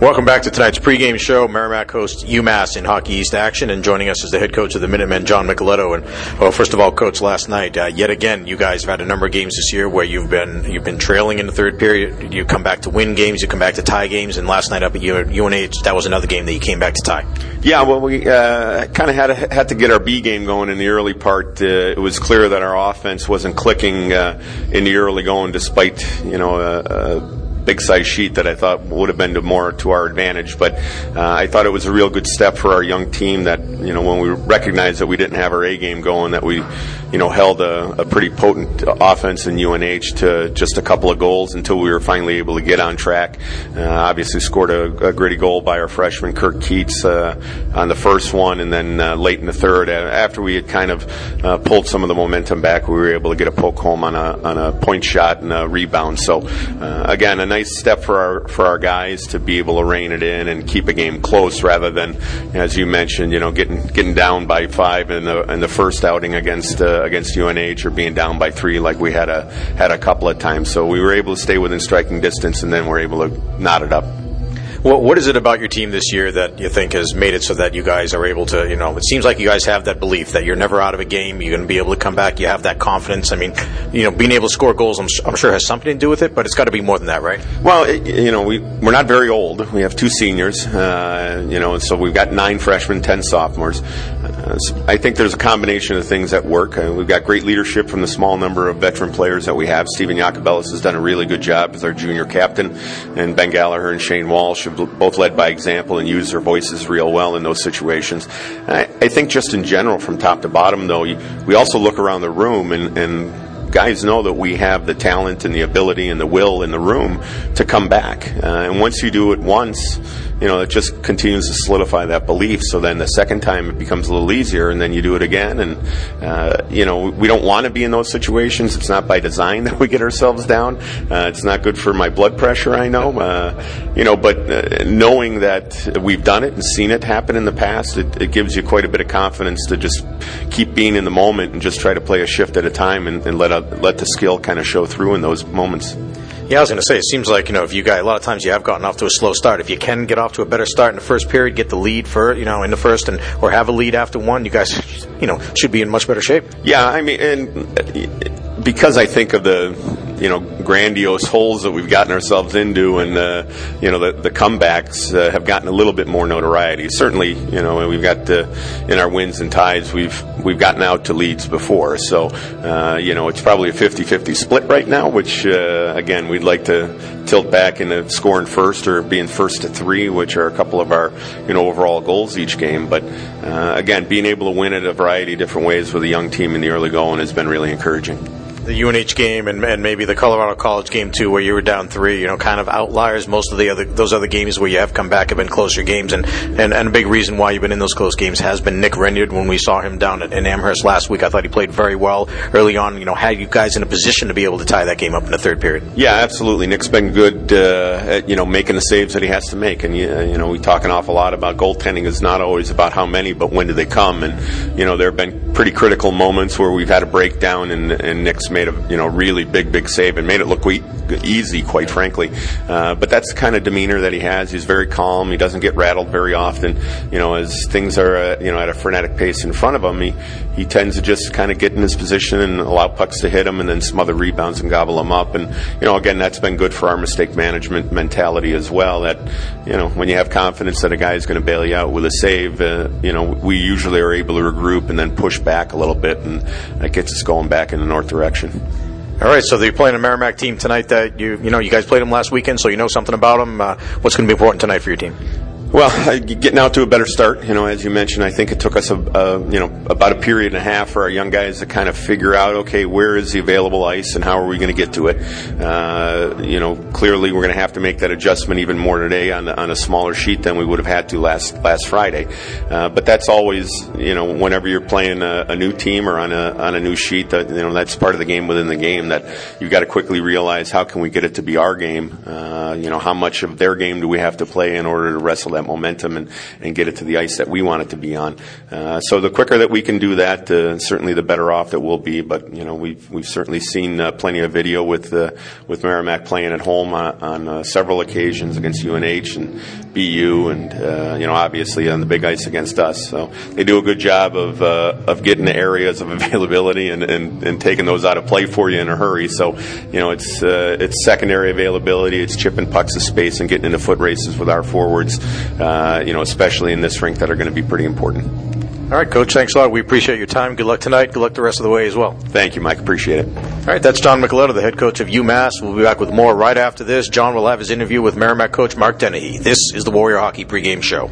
Welcome back to tonight's pregame show. Merrimack hosts UMass in Hockey East action, and joining us is the head coach of the Minutemen, John Micheletto. And well, first of all, coach, last night, uh, yet again, you guys have had a number of games this year where you've been you've been trailing in the third period. You come back to win games, you come back to tie games, and last night up at UNH, that was another game that you came back to tie. Yeah, well, we uh, kind of had to, had to get our B game going in the early part. Uh, it was clear that our offense wasn't clicking uh, in the early going, despite you know. Big size sheet that I thought would have been to more to our advantage. But uh, I thought it was a real good step for our young team that you know when we recognized that we didn't have our A game going, that we you know held a, a pretty potent offense in UNH to just a couple of goals until we were finally able to get on track. Uh, obviously scored a, a, gritty goal by our freshman Kirk Keats uh, on the first one, and then uh, late in the third, after we had kind of uh, pulled some of the momentum back, we were able to get a poke home on a on a point shot and a rebound. So uh, again, a nice nice step for our for our guys to be able to rein it in and keep a game close rather than, as you mentioned, you know, getting getting down by five in the in the first outing against uh, against UNH or being down by three like we had a had a couple of times. So we were able to stay within striking distance and then we're able to knot it up. What, what is it about your team this year that you think has made it so that you guys are able to, you know, it seems like you guys have that belief that you're never out of a game, you're going to be able to come back, you have that confidence. I mean, you know, being able to score goals, I'm, I'm sure has something to do with it, but it's got to be more than that, right? Well, it, you know, we, we're not very old. We have two seniors, uh, you know, and so we've got nine freshmen, ten sophomores. I think there's a combination of things at work. Uh, we've got great leadership from the small number of veteran players that we have. Stephen Iacobellis has done a really good job as our junior captain, and Ben Gallagher and Shane Walsh have both led by example and used their voices real well in those situations. I, I, think just in general, from top to bottom, though, we also look around the room and, and guys know that we have the talent and the ability and the will in the room to come back. Uh, and once you do it once, you know, it just continues to solidify that belief. So then the second time it becomes a little easier, and then you do it again. And uh, you know, we don't want to be in those situations. It's not by design that we get ourselves down. Uh, it's not good for my blood pressure. I know, uh, you know, but uh, knowing that we've done it and seen it happen in the past, it, it, gives you quite a bit of confidence to just keep being in the moment and just try to play a shift at a time and, and let a, Uh, let the skill kind of show through in those moments. Yeah, I was going to say, it seems like, you know, if you guys, a lot of times you have gotten off to a slow start. If you can get off to a better start in the first period, get the lead for, you know, in the first and, or have a lead after one, you guys, you know, should be in much better shape. Yeah, I mean, and uh, because I think of the, you know grandiose holes that we've gotten ourselves into, and uh, you know the, the comebacks uh, have gotten a little bit more notoriety. Certainly, you know we've got in our wins and ties we've we've gotten out to leads before, so uh, you know it's probably a 50-50 split right now. Which uh, again we'd like to tilt back into scoring first or being first to three, which are a couple of our you know overall goals each game. But uh, again, being able to win it a variety of different ways with a young team in the early going has been really encouraging the UNH game and, and maybe the Colorado College game too, where you were down three. You know, kind of outliers. Most of the other those other games where you have come back have been closer games, and, and, and a big reason why you've been in those close games has been Nick Renyard. When we saw him down at, in Amherst last week, I thought he played very well early on. You know, had you guys in a position to be able to tie that game up in the third period. Yeah, absolutely. Nick's been good uh, at you know making the saves that he has to make, and you know we talk an awful lot about goaltending is not always about how many, but when do they come? And you know there have been pretty critical moments where we've had a breakdown, and, and Nick's made a you know really big, big save and made it look easy, quite frankly. Uh, but that's the kind of demeanor that he has. He's very calm. He doesn't get rattled very often. You know, as things are, uh, you know, at a frenetic pace in front of him, he, he tends to just kind of get in his position and allow pucks to hit him and then smother rebounds and gobble them up. And, you know, again, that's been good for our mistake management mentality as well. That, you know, when you have confidence that a guy is going to bail you out with a save, uh, you know, we usually are able to regroup and then push back a little bit, and that gets us going back in the north direction. All right, so you're playing a Merrimack team tonight that you you know you guys played them last weekend, so you know something about them. Uh, what's going to be important tonight for your team? Well, getting out to a better start. You know, as you mentioned, I think it took us a, a, you know about a period and a half for our young guys to kind of figure out, okay, where is the available ice and how are we going to get to it. Uh, you know, clearly we're going to have to make that adjustment even more today on on a smaller sheet than we would have had to last last Friday. Uh, but that's always you know whenever you're playing a, a, new team or on a on a new sheet, that you know that's part of the game within the game that you've got to quickly realize how can we get it to be our game. Uh, you know, how much of their game do we have to play in order to wrestle that momentum and, and get it to the ice that we want it to be on. Uh, so the quicker that we can do that, uh, certainly the better off that we'll be. But you know, we've we've certainly seen uh, plenty of video with uh, with Merrimack playing at home on, on uh, several occasions against UNH and BU, and uh, you know, obviously on the big ice against us. So they do a good job of of getting the areas of availability and, and, and taking those out of play for you in a hurry. So you know, it's it's secondary availability, it's chipping pucks to space and getting into foot races with our forwards. Uh, you know, especially in this rink that are going to be pretty important. All right, Coach, thanks a lot. We appreciate your time. Good luck tonight. Good luck the rest of the way as well. Thank you, Mike. Appreciate it. All right, that's John Micheletto, the head coach of UMass. We'll be back with more right after this. John will have his interview with Merrimack coach Mark Dennehy. This is the Warrior Hockey pregame show.